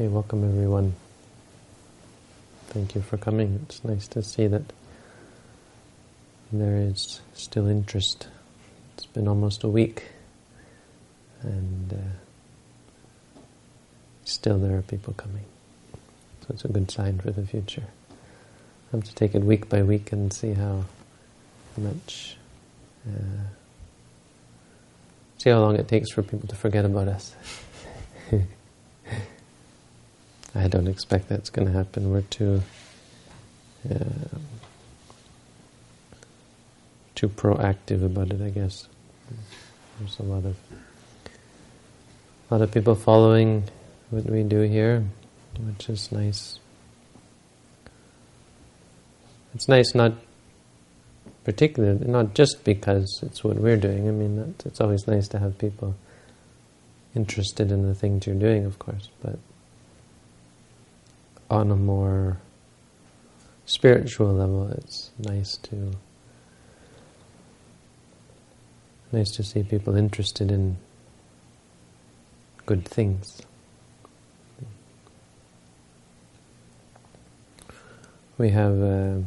Okay, welcome everyone. Thank you for coming. It's nice to see that there is still interest. It's been almost a week, and uh, still there are people coming. So it's a good sign for the future. I have to take it week by week and see how much, uh, see how long it takes for people to forget about us. I don't expect that's going to happen. We're too uh, too proactive about it, I guess. There's a lot of a lot of people following what we do here, which is nice. It's nice not particularly, not just because it's what we're doing. I mean, it's always nice to have people interested in the things you're doing, of course, but on a more spiritual level, it's nice to nice to see people interested in good things. We have a,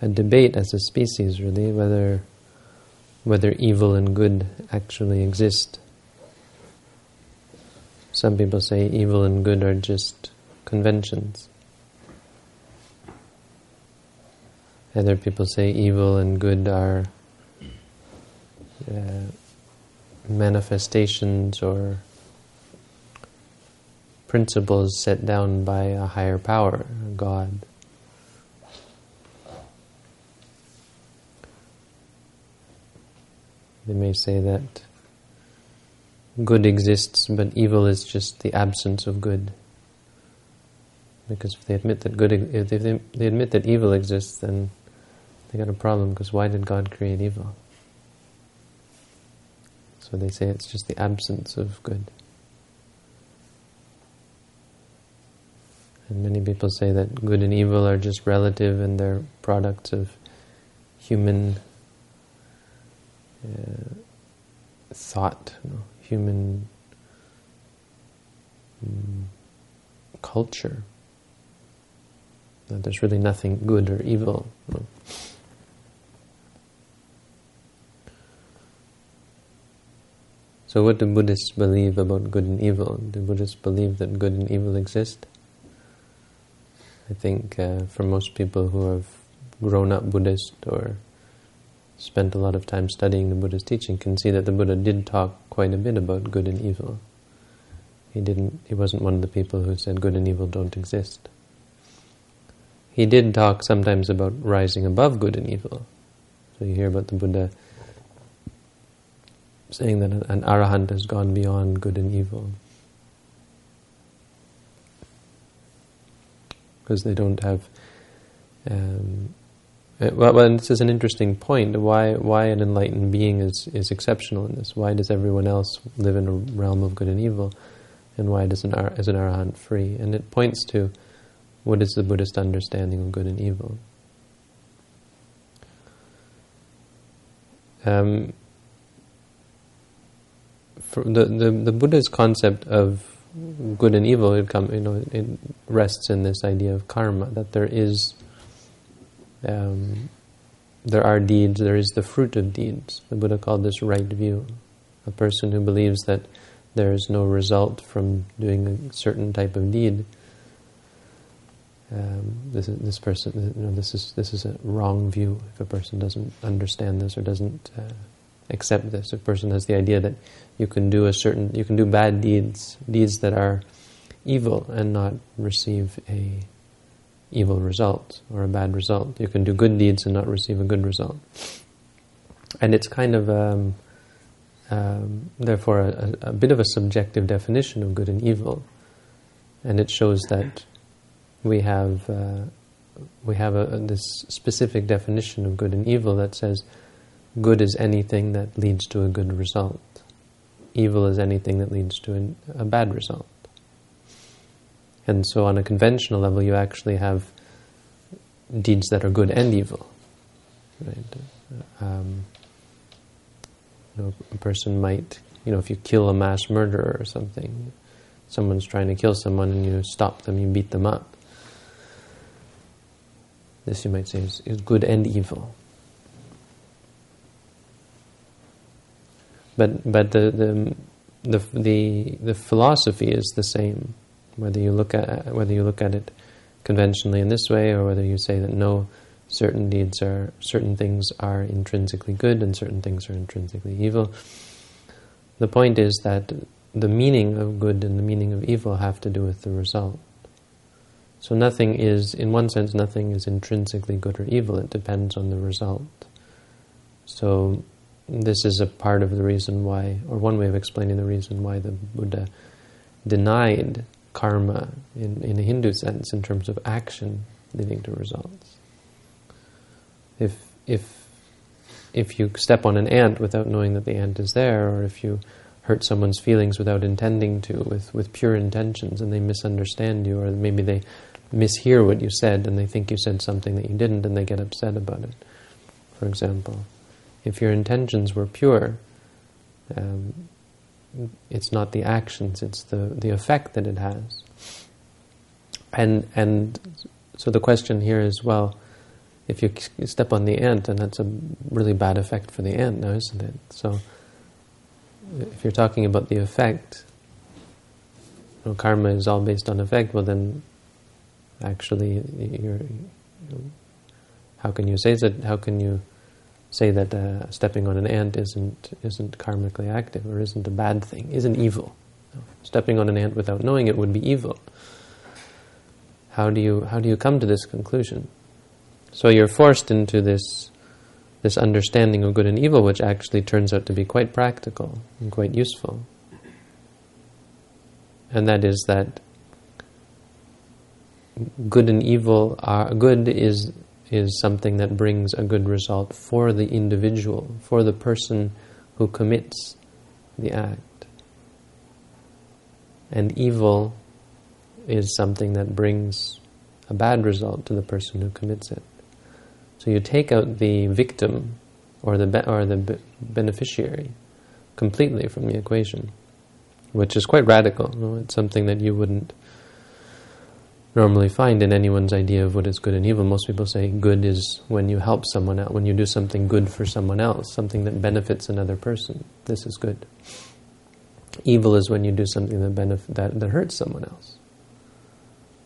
a debate as a species, really, whether whether evil and good actually exist. Some people say evil and good are just conventions. Other people say evil and good are uh, manifestations or principles set down by a higher power, God. They may say that good exists, but evil is just the absence of good. Because if they admit that good, if they, they admit that evil exists, then they got a problem. Because why did God create evil? So they say it's just the absence of good. And many people say that good and evil are just relative and they're products of human uh, thought, you know, human um, culture. That there's really nothing good or evil. So what do Buddhists believe about good and evil? Do Buddhists believe that good and evil exist? I think uh, for most people who have grown up Buddhist or spent a lot of time studying the Buddha's teaching can see that the Buddha did talk quite a bit about good and evil. He didn't. He wasn't one of the people who said good and evil don't exist. He did talk sometimes about rising above good and evil. So you hear about the Buddha saying that an arahant has gone beyond good and evil. Because they don't have... Um, uh, well, well, this is an interesting point. Why, why an enlightened being is, is exceptional in this? Why does everyone else live in a realm of good and evil? And why does an, is an arahant free? And it points to what is the Buddhist understanding of good and evil. Um, the, the, the Buddha's concept of good and evil, it come, you know, it rests in this idea of karma, that there is, um, there are deeds, there is the fruit of deeds. The Buddha called this right view. A person who believes that there is no result from doing a certain type of deed, um, this, this person, you know, this is this is a wrong view. If a person doesn't understand this or doesn't uh, accept this. if A person has the idea that you can do a certain, you can do bad deeds, deeds that are evil and not receive a evil result or a bad result. You can do good deeds and not receive a good result. And it's kind of, um, um, therefore, a, a, bit of a subjective definition of good and evil. And it shows that we have uh, we have a, this specific definition of good and evil that says Good is anything that leads to a good result. Evil is anything that leads to an, a bad result. And so on a conventional level, you actually have deeds that are good and evil. Right? Um, you know, a person might you know, if you kill a mass murderer or something, someone's trying to kill someone and you stop them, you beat them up. This you might say is, is good and evil. But but the, the the the the philosophy is the same, whether you look at whether you look at it conventionally in this way, or whether you say that no, certain deeds are certain things are intrinsically good and certain things are intrinsically evil. The point is that the meaning of good and the meaning of evil have to do with the result. So nothing is, in one sense, nothing is intrinsically good or evil. It depends on the result. So this is a part of the reason why, or one way of explaining the reason why the Buddha denied karma in, in a Hindu sense in terms of action leading to results. If, if, if you step on an ant without knowing that the ant is there, or if you hurt someone's feelings without intending to, with, with pure intentions, and they misunderstand you, or maybe they mishear what you said and they think you said something that you didn't and they get upset about it, for example if your intentions were pure, um, it's not the actions, it's the, the effect that it has. And, and so the question here is, well, if you step on the ant, and that's a really bad effect for the ant now, isn't it? So if you're talking about the effect, you know, karma is all based on effect, well then actually you're, how can you say that, how can you say that uh, stepping on an ant isn't isn't karmically active or isn't a bad thing, isn't evil. Stepping on an ant without knowing it would be evil. How do you how do you come to this conclusion? So you're forced into this this understanding of good and evil, which actually turns out to be quite practical and quite useful. And that is that good and evil are good is is something that brings a good result for the individual, for the person who commits the act. And evil is something that brings a bad result to the person who commits it. So you take out the victim or the or the be- beneficiary completely from the equation, which is quite radical. It's something that you wouldn't normally find in anyone's idea of what is good and evil. Most people say good is when you help someone out, when you do something good for someone else, something that benefits another person. This is good. Evil is when you do something that, benef- that, that hurts someone else.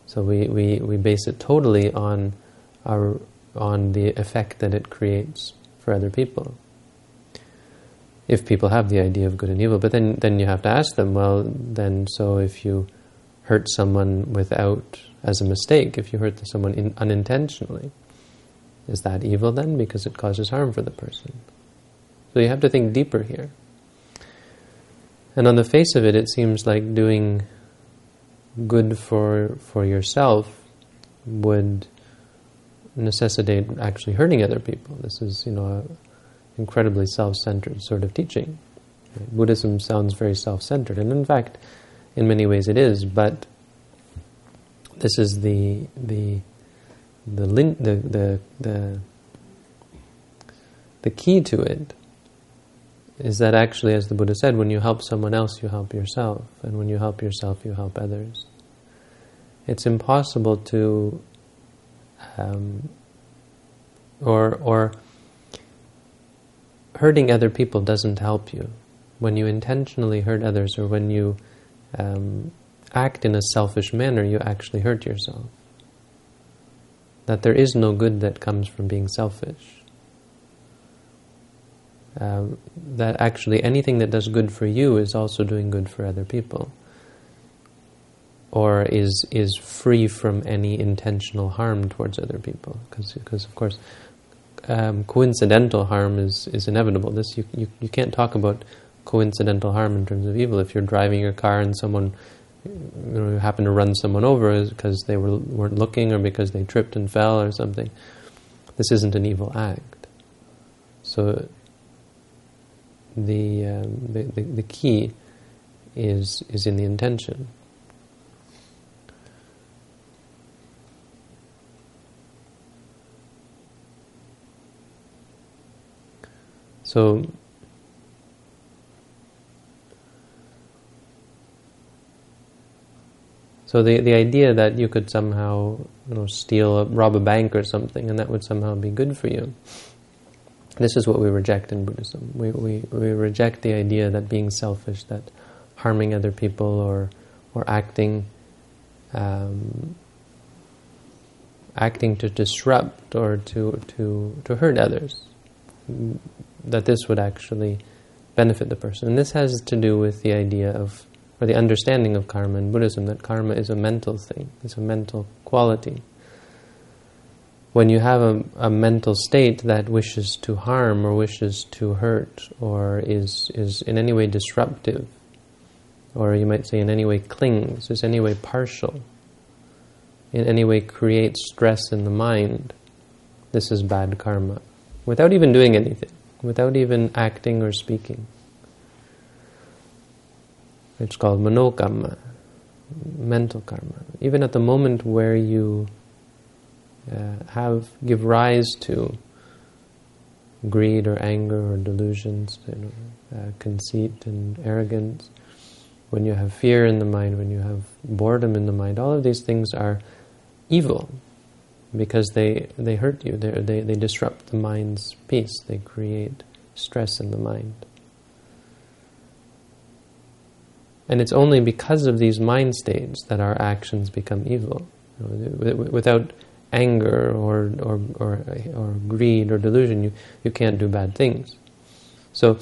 So we, we, we base it totally on our on the effect that it creates for other people. If people have the idea of good and evil, but then then you have to ask them, well, then so if you hurt someone without as a mistake if you hurt someone in, unintentionally. Is that evil then? Because it causes harm for the person. So you have to think deeper here. And on the face of it, it seems like doing good for for yourself would necessitate actually hurting other people. This is, you know, incredibly self-centered sort of teaching. Buddhism sounds very self-centered, and in fact, in many ways it is, but this is the the the, the the the the key to it is that actually, as the Buddha said, when you help someone else, you help yourself, and when you help yourself, you help others. It's impossible to, um, or or hurting other people doesn't help you. When you intentionally hurt others, or when you um, act in a selfish manner, you actually hurt yourself. That there is no good that comes from being selfish. Um, that actually anything that does good for you is also doing good for other people. Or is is free from any intentional harm towards other people. Because, of course, um, coincidental harm is, is inevitable. This you, you, you can't talk about coincidental harm in terms of evil. If you're driving your car and someone you know, happen to run someone over because they were, weren't looking or because they tripped and fell or something. This isn't an evil act. So the, um, the, the, the key is, is in the intention. So So the, the idea that you could somehow you know, steal, a, rob a bank or something, and that would somehow be good for you, this is what we reject in Buddhism. We, we, we reject the idea that being selfish, that harming other people or, or acting, um, acting to disrupt or to, to, to hurt others, that this would actually benefit the person. And this has to do with the idea of or the understanding of karma in Buddhism, that karma is a mental thing, it's a mental quality. When you have a, a mental state that wishes to harm or wishes to hurt or is, is in any way disruptive, or you might say in any way clings, is any way partial, in any way creates stress in the mind, this is bad karma. Without even doing anything, without even acting or speaking. It's called manokamma, mental karma. Even at the moment where you uh, have give rise to greed or anger or delusions, you know, uh, conceit and arrogance, when you have fear in the mind, when you have boredom in the mind, all of these things are evil because they, they hurt you, they, they, they disrupt the mind's peace, they create stress in the mind. And it's only because of these mind states that our actions become evil. Without anger or, or, or, or greed or delusion, you, you can't do bad things. So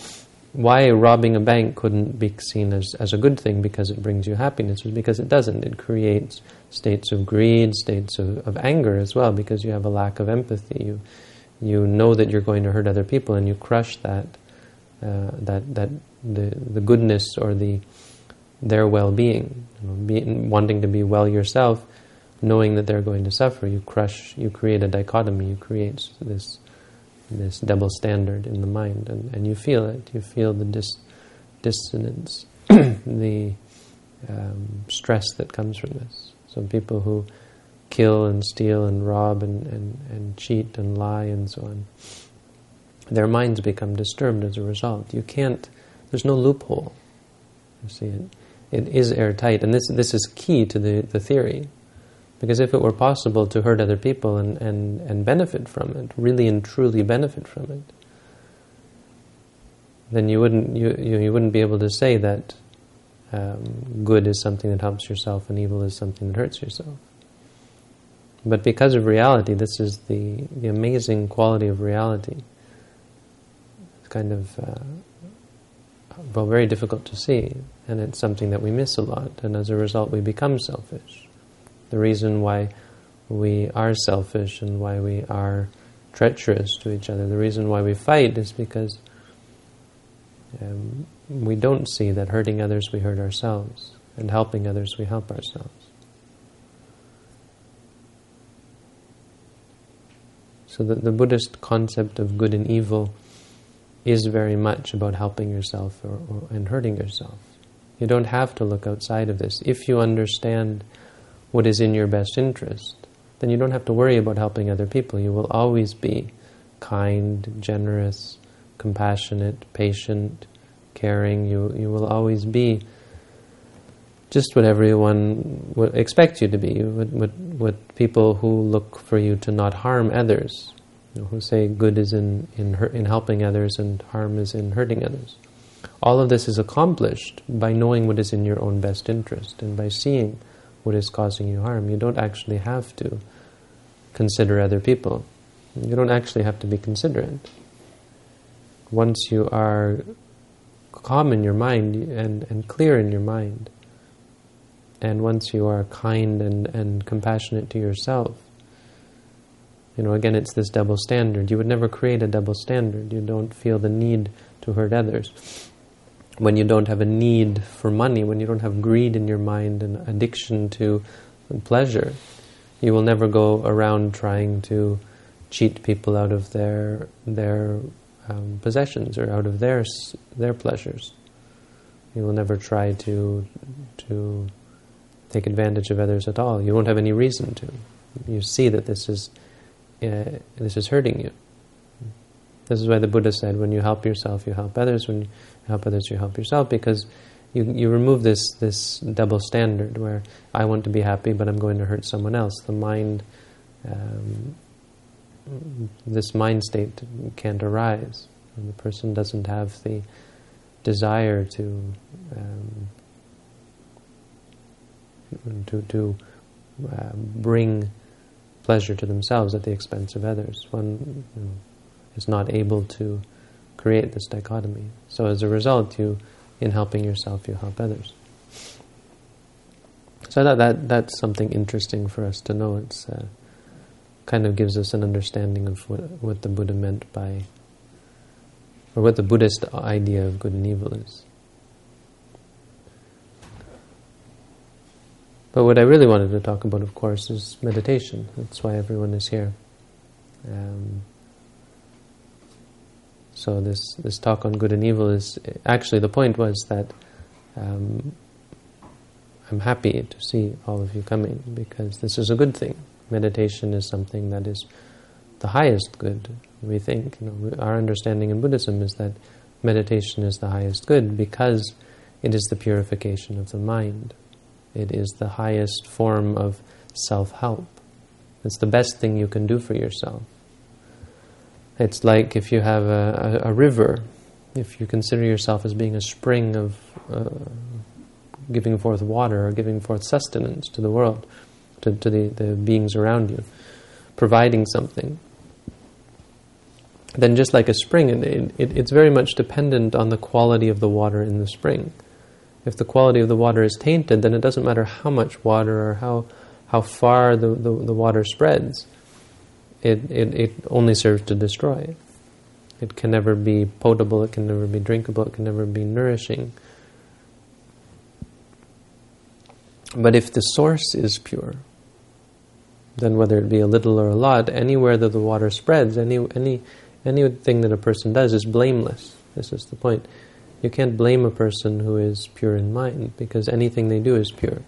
why robbing a bank couldn't be seen as, as a good thing because it brings you happiness was because it doesn't. It creates states of greed, states of, of anger as well because you have a lack of empathy. You, you know that you're going to hurt other people and you crush that, uh, that, that the, the goodness or the their well-being, you know, be, wanting to be well yourself, knowing that they're going to suffer, you crush, you create a dichotomy, you create this this double standard in the mind, and, and you feel it. You feel the dis, dissonance, the um, stress that comes from this. So people who kill and steal and rob and, and, and cheat and lie and so on, their minds become disturbed as a result. You can't, there's no loophole. You see it it is airtight. And this, this is key to the, the theory. Because if it were possible to hurt other people and, and, and benefit from it, really and truly benefit from it, then you wouldn't, you, you, wouldn't be able to say that um, good is something that helps yourself and evil is something that hurts yourself. But because of reality, this is the, the amazing quality of reality. It's kind of, uh, well, very difficult to see and it's something that we miss a lot, and as a result, we become selfish. The reason why we are selfish and why we are treacherous to each other, the reason why we fight is because um, we don't see that hurting others we hurt ourselves, and helping others we help ourselves. So the, the Buddhist concept of good and evil is very much about helping yourself or, or, and hurting yourself. You don't have to look outside of this. If you understand what is in your best interest, then you don't have to worry about helping other people. You will always be kind, generous, compassionate, patient, caring. You, you will always be just what everyone would expect you to be, what, what, what people who look for you to not harm others, you know, who say good is in, in, in helping others and harm is in hurting others. All of this is accomplished by knowing what is in your own best interest and by seeing what is causing you harm. You don't actually have to consider other people. You don't actually have to be considerate. Once you are calm in your mind and, and clear in your mind, and once you are kind and, and compassionate to yourself, you know, again, it's this double standard. You would never create a double standard. You don't feel the need to hurt others when you don't have a need for money, when you don't have greed in your mind and addiction to pleasure, you will never go around trying to cheat people out of their their um, possessions or out of their their pleasures. You will never try to to take advantage of others at all. You won't have any reason to. You see that this is uh, this is hurting you. This is why the Buddha said, when you help yourself, you help others. When help others, you help yourself, because you, you remove this, this double standard where I want to be happy but I'm going to hurt someone else. The mind, um, this mind state can't arise. And the person doesn't have the desire to um, to, to uh, bring pleasure to themselves at the expense of others. One you know, is not able to create this dichotomy. So as a result, you in helping yourself, you help others. So that, that that's something interesting for us to know. It's uh, kind of gives us an understanding of what, what the Buddha meant by, or what the Buddhist idea of good and evil is. But what I really wanted to talk about, of course, is meditation. That's why everyone is here. Um, so this this talk on good and evil is actually the point was that um, I'm happy to see all of you coming because this is a good thing. Meditation is something that is the highest good. We think you know, our understanding in Buddhism is that meditation is the highest good because it is the purification of the mind. It is the highest form of self-help. It's the best thing you can do for yourself. It's like if you have a, a, a river, if you consider yourself as being a spring of uh, giving forth water or giving forth sustenance to the world, to, to the, the beings around you, providing something, then just like a spring, it, it, it's very much dependent on the quality of the water in the spring. If the quality of the water is tainted, then it doesn't matter how much water or how, how far the, the, the water spreads it, it, it only serves to destroy. It It can never be potable, it can never be drinkable, it can never be nourishing. But if the source is pure, then whether it be a little or a lot, anywhere that the water spreads, any any anything that a person does is blameless. This is the point. You can't blame a person who is pure in mind because anything they do is pure.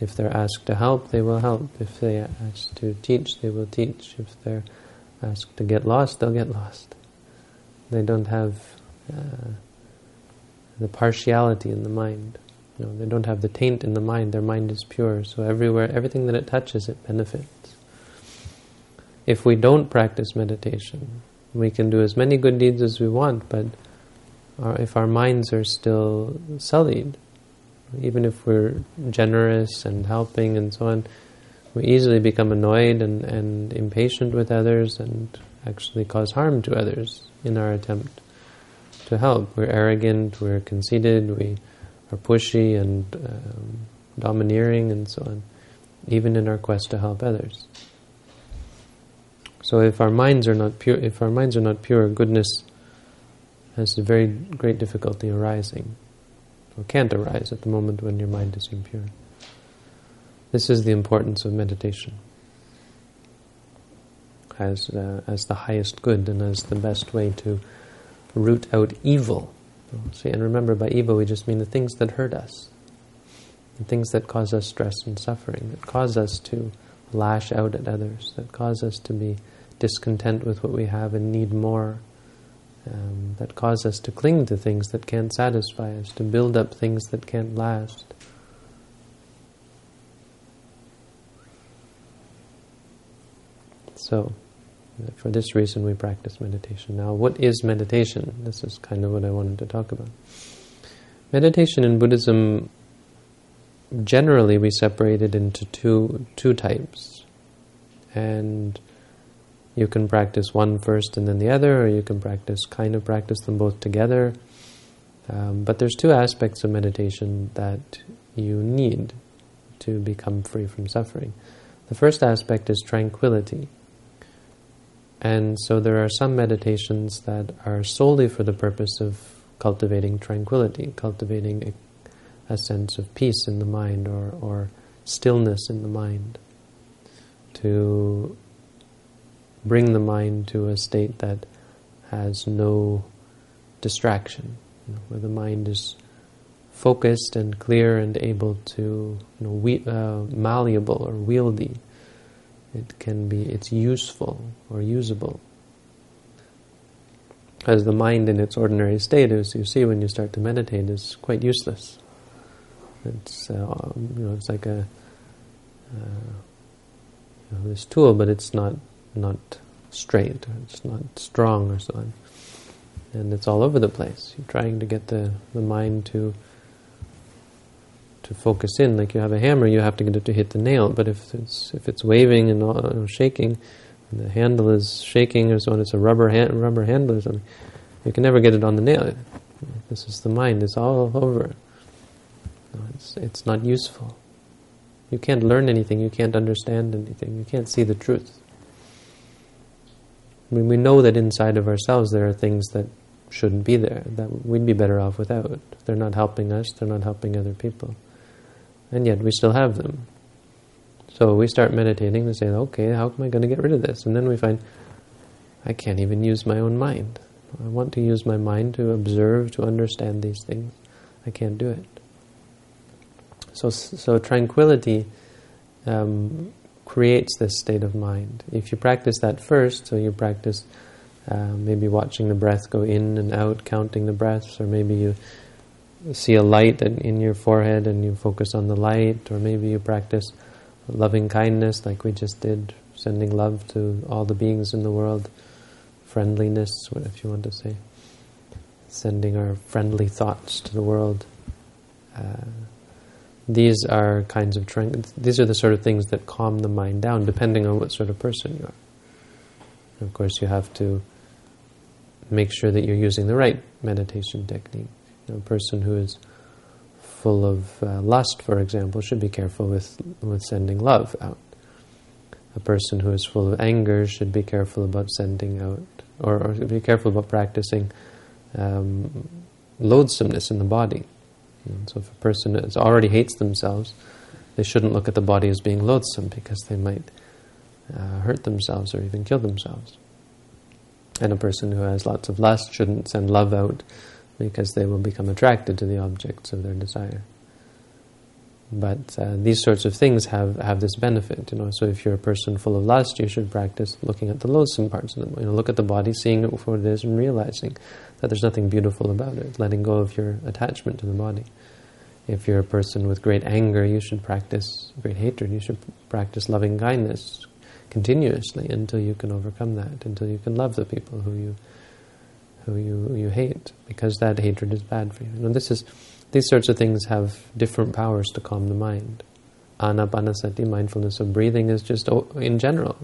If they're asked to help, they will help. If they are asked to teach, they will teach. If they're asked to get lost, they'll get lost. They don't have uh, the partiality in the mind. Know, they don't have the taint in the mind. Their mind is pure. So everywhere, everything that it touches, it benefits. If we don't practice meditation, we can do as many good deeds as we want, but our, if our minds are still sullied, even if we're generous and helping and so on, we easily become annoyed and, and impatient with others and actually cause harm to others in our attempt to help. We're arrogant, we're conceited, we are pushy and um, domineering and so on, even in our quest to help others. So if our minds are not pure, if our minds are not pure, goodness has a very great difficulty arising or can't arise at the moment when your mind is impure. This is the importance of meditation as, uh, as the highest good and as the best way to root out evil. See, and remember, by evil we just mean the things that hurt us, the things that cause us stress and suffering, that cause us to lash out at others, that cause us to be discontent with what we have and need more um, that cause us to cling to things that can't satisfy us, to build up things that can't last. So, for this reason we practice meditation. Now, what is meditation? This is kind of what I wanted to talk about. Meditation in Buddhism, generally we separate it into two, two types. And you can practice one first and then the other, or you can practice kind of practice them both together. Um, but there's two aspects of meditation that you need to become free from suffering. The first aspect is tranquility. And so there are some meditations that are solely for the purpose of cultivating tranquility, cultivating a, a sense of peace in the mind or, or stillness in the mind, to bring the mind to a state that has no distraction, you know, where the mind is focused and clear and able to, you know, we, uh, malleable or wieldy. It can be, it's useful or usable. As the mind in its ordinary state, as you see when you start to meditate, is quite useless. It's uh, you know it's like a uh, you know, this tool, but it's not not straight, or it's not strong, or so on. And it's all over the place. You're trying to get the, the mind to to focus in. Like you have a hammer, you have to get it to hit the nail. But if it's if it's waving and all, know, shaking, and the handle is shaking or so on, it's a rubber hand, rubber handle or something. You can never get it on the nail. This is the mind. It's all over. No, it's it's not useful. You can't learn anything. You can't understand anything. You can't see the truth. I mean, we know that inside of ourselves there are things that shouldn't be there, that we'd be better off without. They're not helping us, they're not helping other people. And yet we still have them. So we start meditating and say, okay, how am I going to get rid of this? And then we find, I can't even use my own mind. I want to use my mind to observe, to understand these things. I can't do it. So, so tranquility um, creates this state of mind. If you practice that first, so you practice uh, maybe watching the breath go in and out, counting the breaths, or maybe you see a light in your forehead and you focus on the light, or maybe you practice loving kindness like we just did, sending love to all the beings in the world, friendliness, if you want to say, sending our friendly thoughts to the world. Uh, these are kinds of these are the sort of things that calm the mind down, depending on what sort of person you are. Of course, you have to make sure that you're using the right meditation technique. You know, a person who is full of uh, lust, for example, should be careful with with sending love out. A person who is full of anger should be careful about sending out, or, or be careful about practicing um, loathsomeness in the body. So if a person is, already hates themselves, they shouldn't look at the body as being loathsome because they might uh, hurt themselves or even kill themselves. And a person who has lots of lust shouldn't send love out because they will become attracted to the objects of their desire. But uh, these sorts of things have, have this benefit, you know. So if you're a person full of lust, you should practice looking at the loathsome parts of the You know, look at the body, seeing it for it is, and realizing that there's nothing beautiful about it. Letting go of your attachment to the body. If you're a person with great anger, you should practice great hatred. You should practice loving kindness continuously until you can overcome that, until you can love the people who you who you you hate, because that hatred is bad for you. You know, this is these sorts of things have different powers to calm the mind. Anapanasati, mindfulness of breathing, is just, oh, in general,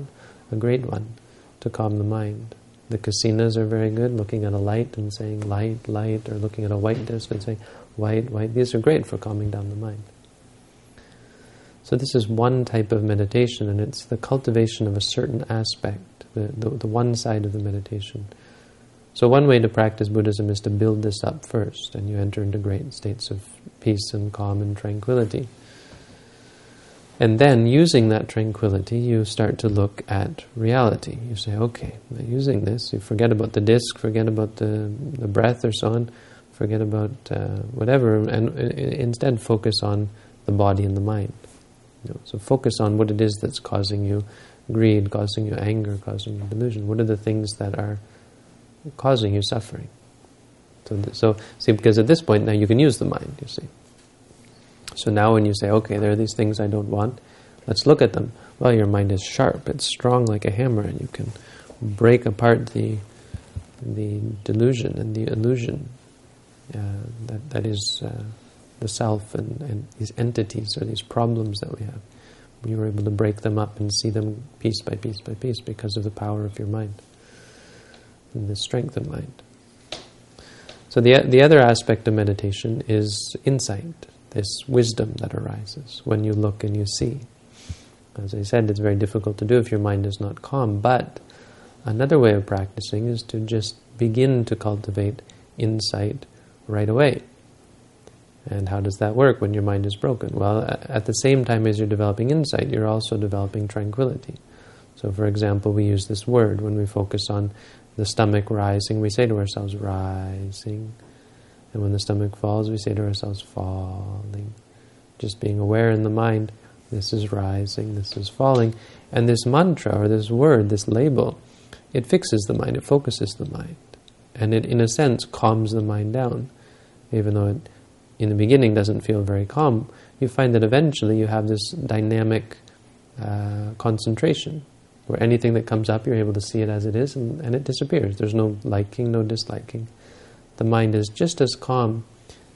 a great one to calm the mind. The kasinas are very good, looking at a light and saying light, light, or looking at a white disc and saying white, white. These are great for calming down the mind. So this is one type of meditation, and it's the cultivation of a certain aspect, the, the, the one side of the meditation. So one way to practice Buddhism is to build this up first, and you enter into great states of peace and calm and tranquility. And then, using that tranquility, you start to look at reality. You say, okay, using this, you forget about the disc, forget about the, the breath or so on, forget about uh, whatever, and uh, instead focus on the body and the mind. You know, so focus on what it is that's causing you greed, causing you anger, causing you delusion. What are the things that are causing you suffering. So, so, see, because at this point now you can use the mind, you see. So now when you say, okay, there are these things I don't want, let's look at them. Well, your mind is sharp, it's strong like a hammer, and you can break apart the the delusion and the illusion uh, that, that is uh, the self and, and these entities or these problems that we have. You are able to break them up and see them piece by piece by piece because of the power of your mind and the strength of mind. So the the other aspect of meditation is insight, this wisdom that arises when you look and you see. As I said, it's very difficult to do if your mind is not calm, but another way of practicing is to just begin to cultivate insight right away. And how does that work when your mind is broken? Well, at the same time as you're developing insight, you're also developing tranquility. So, for example, we use this word when we focus on the stomach rising, we say to ourselves, rising. And when the stomach falls, we say to ourselves, falling. Just being aware in the mind, this is rising, this is falling. And this mantra, or this word, this label, it fixes the mind, it focuses the mind. and it, in a sense, calms the mind down, even though it, in the beginning, doesn't feel very calm. You find that eventually you have this dynamic uh, concentration, where anything that comes up, you're able to see it as it is, and, and it disappears. There's no liking, no disliking. The mind is just as calm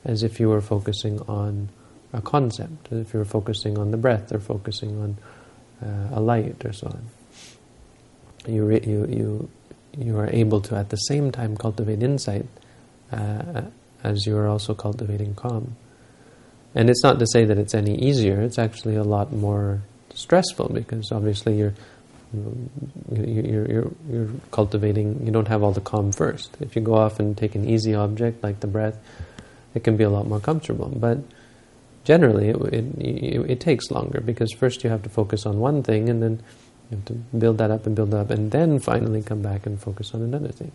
as if you were focusing on a concept, as if you were focusing on the breath or focusing on uh, a light or so on. You, re- you, you, you are able to at the same time cultivate insight uh, as you are also cultivating calm. And it's not to say that it's any easier, it's actually a lot more stressful because obviously you're you're, you're, you're cultivating, you don't have all the calm first. If you go off and take an easy object like the breath, it can be a lot more comfortable. But generally, it, it, it, takes longer because first you have to focus on one thing and then you have to build that up and build that up and then finally come back and focus on another thing.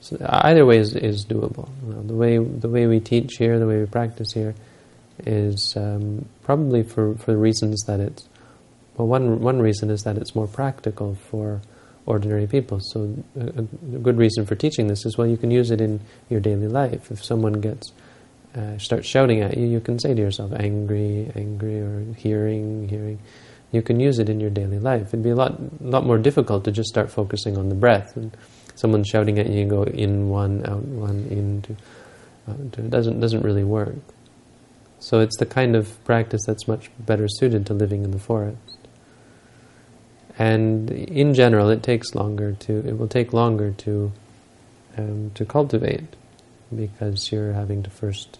So either way is, is doable. the way the way we teach here, the way we practice here, is um, probably for, for the reasons that it's well, one one reason is that it's more practical for ordinary people. So a, a, good reason for teaching this is well, you can use it in your daily life. If someone gets uh, starts shouting at you, you can say to yourself, "Angry, angry," or "Hearing, hearing." You can use it in your daily life. It'd be a lot lot more difficult to just start focusing on the breath. And someone's shouting at you, you go in one, out one, in two. Uh, it doesn't doesn't really work. So it's the kind of practice that's much better suited to living in the forest. And in general, it takes longer to. It will take longer to um, to cultivate because you're having to first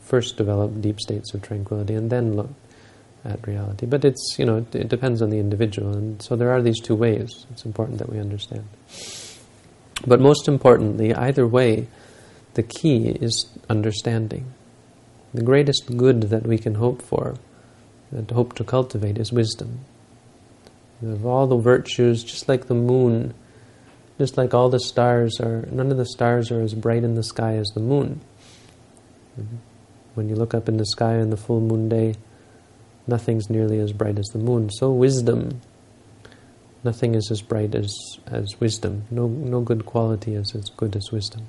first develop deep states of tranquility and then look at reality. But it's you know it, it depends on the individual, and so there are these two ways. It's important that we understand. But most importantly, either way, the key is understanding. The greatest good that we can hope for, and hope to cultivate, is wisdom. Of all the virtues, just like the moon, just like all the stars are, none of the stars are as bright in the sky as the moon. When you look up in the sky on the full moon day, nothing's nearly as bright as the moon. So wisdom, nothing is as bright as, as wisdom. No, no good quality is as good as wisdom.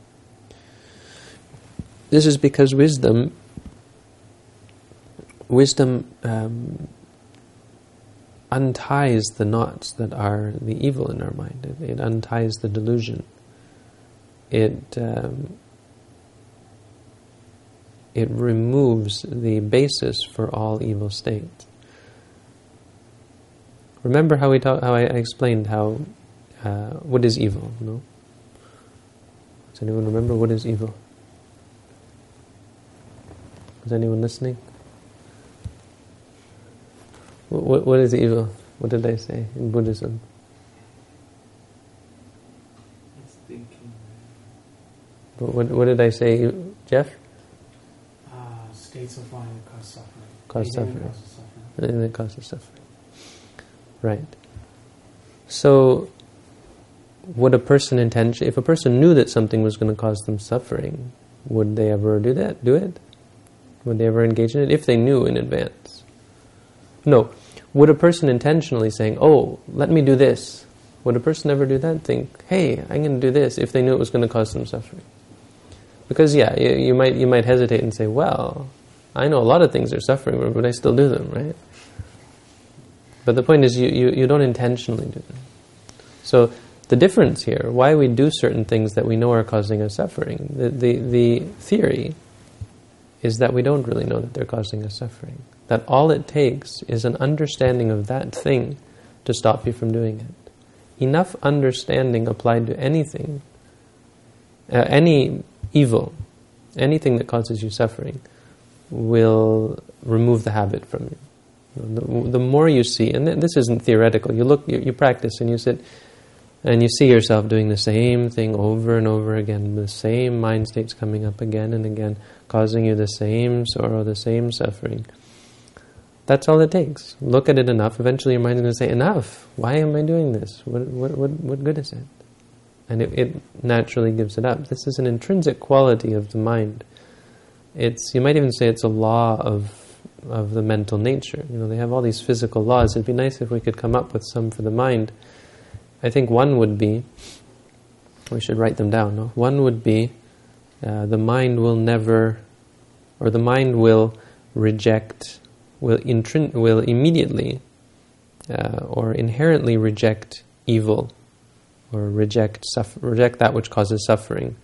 This is because wisdom, wisdom um, unties the knots that are the evil in our mind. It, it unties the delusion. It um, it removes the basis for all evil states. Remember how we talk, how I explained how uh, what is evil? No. Does anyone remember what is evil? Is anyone listening? What, what is evil? What did they say in Buddhism? It's thinking. What, what, what did I say, Jeff? Uh, states of mind that cause suffering. Cause suffering. And that causes suffering. Right. So, would a person intention, if a person knew that something was going to cause them suffering, would they ever do that? Do it? Would they ever engage in it if they knew in advance? No. Would a person intentionally saying, oh, let me do this, would a person ever do that? Think, hey, I'm going to do this if they knew it was going to cause them suffering? Because yeah, you, you, might you might hesitate and say, well, I know a lot of things are suffering, but I still do them, right? But the point is, you, you, you don't intentionally do them. So the difference here, why we do certain things that we know are causing us suffering, the, the, the theory is that we don't really know that they're causing us suffering that all it takes is an understanding of that thing to stop you from doing it. Enough understanding applied to anything, uh, any evil, anything that causes you suffering, will remove the habit from you. The, the more you see, and this isn't theoretical, you look, you, you practice and you sit and you see yourself doing the same thing over and over again, the same mind states coming up again and again, causing you the same sorrow, the same suffering. That's all it takes. Look at it enough. Eventually, your mind is going to say, "Enough! Why am I doing this? What, what, what, what good is it?" And it, it naturally gives it up. This is an intrinsic quality of the mind. It's you might even say it's a law of of the mental nature. You know, they have all these physical laws. It'd be nice if we could come up with some for the mind. I think one would be we should write them down. No? One would be uh, the mind will never, or the mind will reject, will, intrin- will immediately uh, or inherently reject evil or reject, suffer- reject that which causes suffering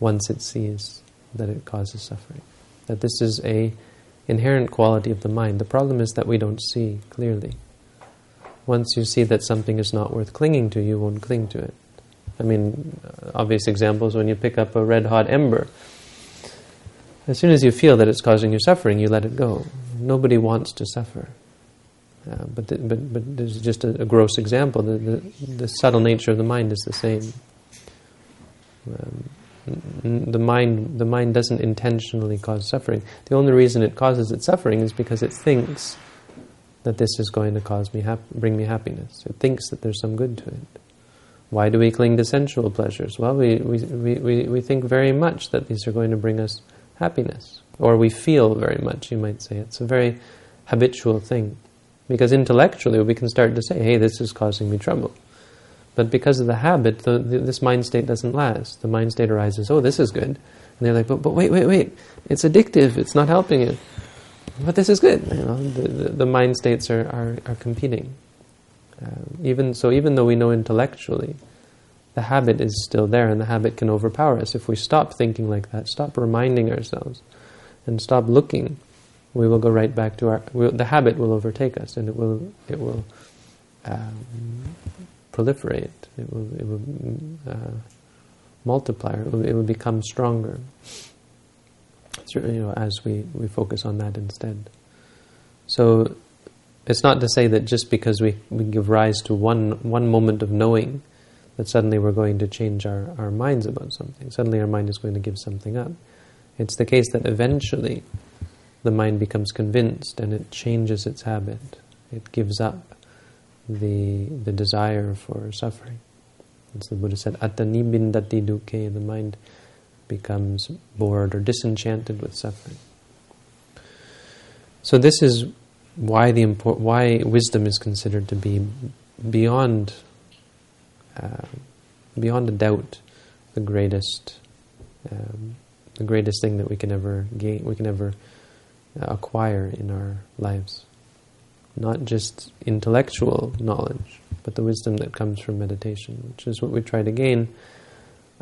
once it sees that it causes suffering. That this is a inherent quality of the mind. The problem is that we don't see clearly. Once you see that something is not worth clinging to, you won't cling to it. I mean, obvious examples when you pick up a red hot ember. As soon as you feel that it's causing you suffering, you let it go. Nobody wants to suffer. Uh, but, the, but, but there's just a, a gross example. The, the, the, subtle nature of the mind is the same. Um, the mind, the mind doesn't intentionally cause suffering. The only reason it causes its suffering is because it thinks that this is going to cause me hap- bring me happiness. It thinks that there's some good to it. Why do we cling to sensual pleasures? Well, we, we, we, we think very much that these are going to bring us happiness. Or we feel very much, you might say. It's a very habitual thing. Because intellectually we can start to say, hey, this is causing me trouble. But because of the habit, the, the, this mind state doesn't last. The mind state arises, oh, this is good. And they're like, but, but wait, wait, wait. It's addictive. It's not helping you. But this is good. You know, the, the, the mind states are, are, are competing. Uh, even so, even though we know intellectually, the habit is still there, and the habit can overpower us. If we stop thinking like that, stop reminding ourselves, and stop looking, we will go right back to our. We'll, the habit will overtake us, and it will it will um, proliferate. It will it will uh, multiply. It will, it will become stronger. you know, as we, we focus on that instead. So it's not to say that just because we, we give rise to one one moment of knowing that suddenly we're going to change our, our minds about something. Suddenly our mind is going to give something up. It's the case that eventually the mind becomes convinced and it changes its habit. It gives up the the desire for suffering. As the Buddha said, Atha nibbindati dukkhe, the mind becomes bored or disenchanted with suffering. So this is why the import, why wisdom is considered to be beyond uh, beyond a doubt the greatest um, the greatest thing that we can ever gain we can ever uh, acquire in our lives not just intellectual knowledge but the wisdom that comes from meditation which is what we try to gain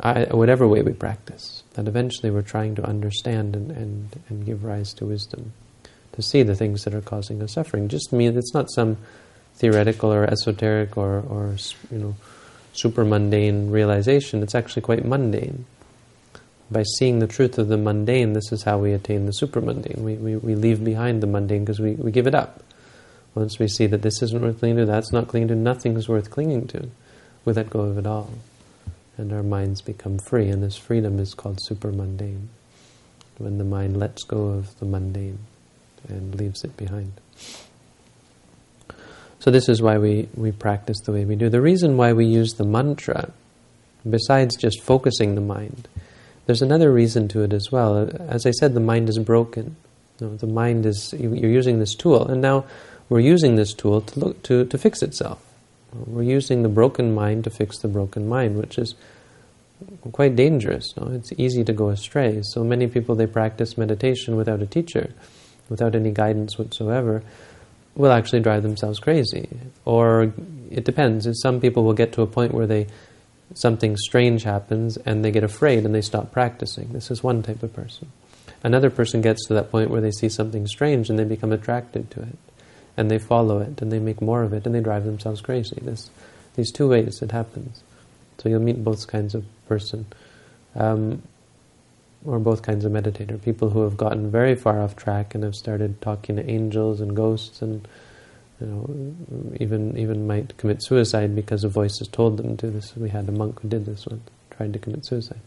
uh, whatever way we practice that eventually we're trying to understand and, and, and give rise to wisdom to see the things that are causing us suffering. Just mean it's not some theoretical or esoteric or, or you know super mundane realization. It's actually quite mundane. By seeing the truth of the mundane, this is how we attain the super mundane. We, we, we leave behind the mundane because we, we give it up. Once we see that this isn't worth clinging to, that's not clinging to, nothing is worth clinging to, we let go of it all. And our minds become free, and this freedom is called super mundane. When the mind lets go of the mundane and leaves it behind. So this is why we, we practice the way we do. The reason why we use the mantra, besides just focusing the mind, there's another reason to it as well. As I said, the mind is broken. You know, the mind is, you're using this tool, and now we're using this tool to, look, to, to fix itself. We're using the broken mind to fix the broken mind, which is quite dangerous. It's easy to go astray. So many people, they practice meditation without a teacher without any guidance whatsoever, will actually drive themselves crazy. Or it depends. Some people will get to a point where they something strange happens and they get afraid and they stop practicing. This is one type of person. Another person gets to that point where they see something strange and they become attracted to it. And they follow it and they make more of it and they drive themselves crazy. This, these two ways it happens. So you'll meet both kinds of person. Um, or both kinds of meditator. People who have gotten very far off track and have started talking to angels and ghosts and you know, even even might commit suicide because a voice has told them to. do This we had a monk who did this one, tried to commit suicide.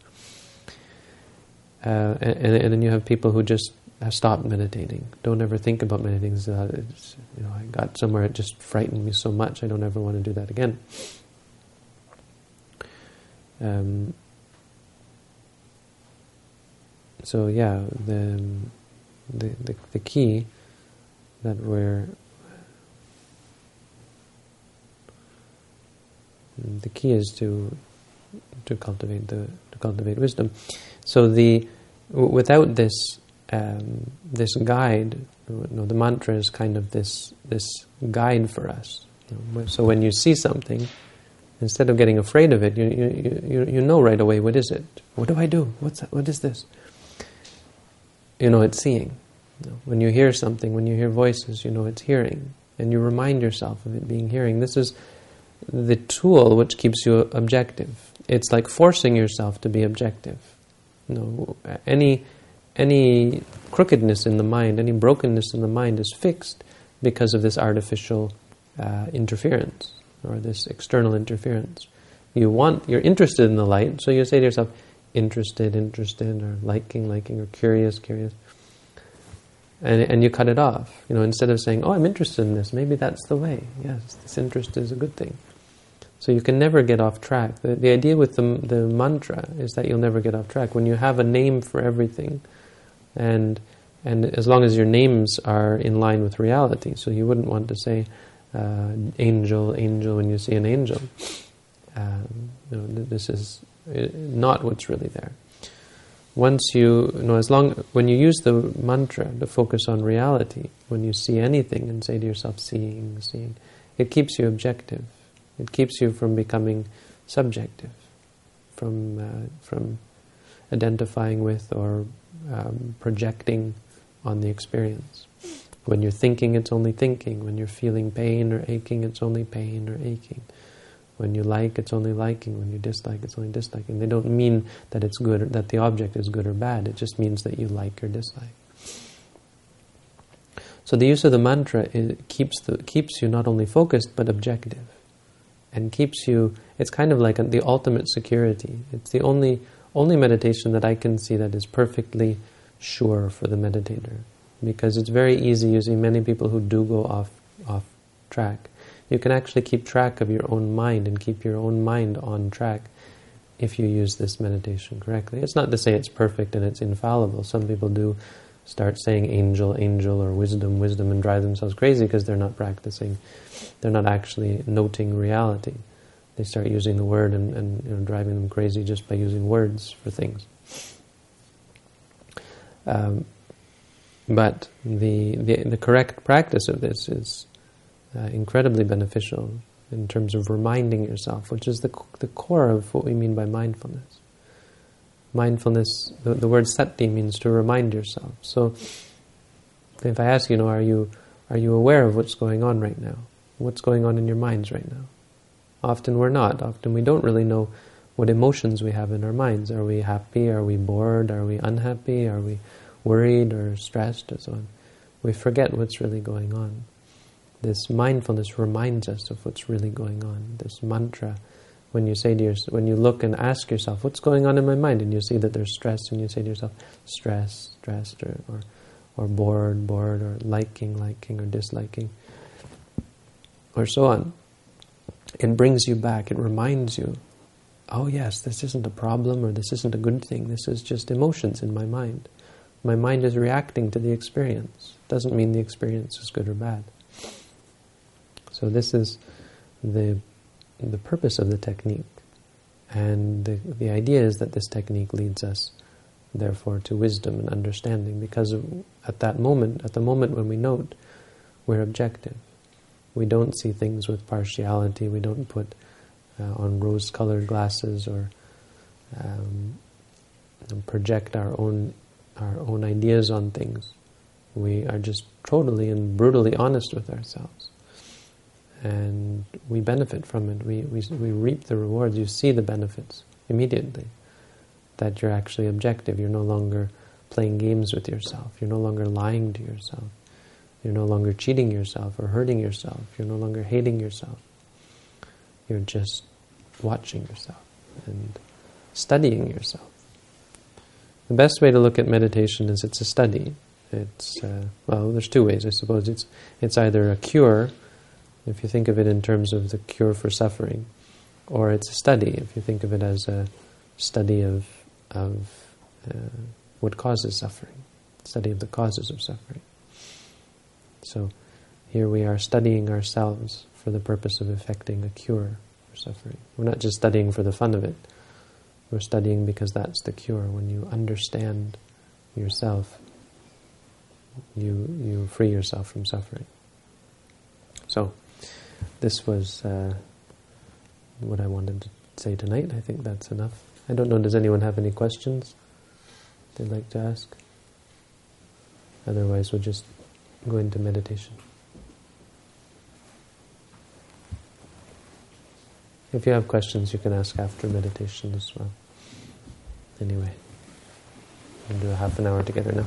Uh, and, and, then you have people who just have stopped meditating. Don't ever think about meditating. Uh, you know, I got somewhere it just frightened me so much. I don't ever want to do that again. Um, so yeah, the, the, the, the key that we're the key is to to cultivate the to cultivate wisdom. So the without this um, this guide, you know, the mantra is kind of this this guide for us. You know, so when you see something, instead of getting afraid of it, you, you, you, you know right away what is it? What do I do? What's that? What is this? You know, it's seeing. You know, when you hear something, when you hear voices, you know it's hearing, and you remind yourself of it being hearing. This is the tool which keeps you objective. It's like forcing yourself to be objective. You know, any any crookedness in the mind, any brokenness in the mind is fixed because of this artificial uh, interference or this external interference. You want, you're interested in the light, so you say to yourself, interested, interested, or liking, liking, or curious, curious. And, and you cut it off. You know, instead of saying, oh, I'm interested in this, maybe that's the way. Yes, this interest is a good thing. So you can never get off track. The, the idea with the, the mantra is that you'll never get off track. When you have a name for everything, and and as long as your names are in line with reality, so you wouldn't want to say uh, angel, angel when you see an angel. Um, you know, this is uh, not what's really there. Once you, you know, as long when you use the mantra to focus on reality, when you see anything and say to yourself, "Seeing, seeing," it keeps you objective. It keeps you from becoming subjective, from uh, from identifying with or um, projecting on the experience. When you're thinking, it's only thinking. When you're feeling pain or aching, it's only pain or aching. When you like, it's only liking. When you dislike, it's only disliking. They don't mean that it's good, or, that the object is good or bad. It just means that you like or dislike. So the use of the mantra keeps the, keeps you not only focused but objective, and keeps you. It's kind of like the ultimate security. It's the only only meditation that I can see that is perfectly sure for the meditator. Because it's very easy, you see many people who do go off, off track. You can actually keep track of your own mind and keep your own mind on track if you use this meditation correctly. It's not to say it's perfect and it's infallible. Some people do start saying angel, angel, or wisdom, wisdom, and drive themselves crazy because they're not practicing. They're not actually noting reality they start using the word and, and you know, driving them crazy just by using words for things. Um, but the, the, the correct practice of this is uh, incredibly beneficial in terms of reminding yourself, which is the the core of what we mean by mindfulness. Mindfulness, the, the word sati means to remind yourself. So, if I ask you, know, are you are you aware of what's going on right now? What's going on in your minds right now? Often we're not. Often we don't really know what emotions we have in our minds. Are we happy? Are we bored? Are we unhappy? Are we worried or stressed and so on? We forget what's really going on. This mindfulness reminds us of what's really going on. This mantra, when you say to yourself, when you look and ask yourself, what's going on in my mind? And you see that there's stress, and you say to yourself, stress, stressed, or, or, or bored, bored, or liking, liking, or disliking, or so on it brings you back, it reminds you, oh yes, this isn't a problem or this isn't a good thing, this is just emotions in my mind. My mind is reacting to the experience. Doesn't mean the experience is good or bad. So this is the, the purpose of the technique. And the, the idea is that this technique leads us, therefore, to wisdom and understanding because at that moment, at the moment when we note, we're objective. We don't see things with partiality. We don't put uh, on rose-colored glasses or um, project our own our own ideas on things. We are just totally and brutally honest with ourselves, and we benefit from it. We we we reap the rewards. You see the benefits immediately. That you're actually objective. You're no longer playing games with yourself. You're no longer lying to yourself. You're no longer cheating yourself or hurting yourself. You're no longer hating yourself. You're just watching yourself and studying yourself. The best way to look at meditation is it's a study. It's uh, well, there's two ways, I suppose. It's it's either a cure, if you think of it in terms of the cure for suffering, or it's a study if you think of it as a study of of uh, what causes suffering, study of the causes of suffering. So here we are studying ourselves for the purpose of effecting a cure for suffering. We're not just studying for the fun of it. We're studying because that's the cure. When you understand yourself, you you free yourself from suffering. So, this was uh, what I wanted to say tonight. I think that's enough. I don't know. Does anyone have any questions they'd like to ask? Otherwise, we'll just go into meditation. If you have questions, you can ask after meditation as well. Anyway, we'll do a half an hour together now.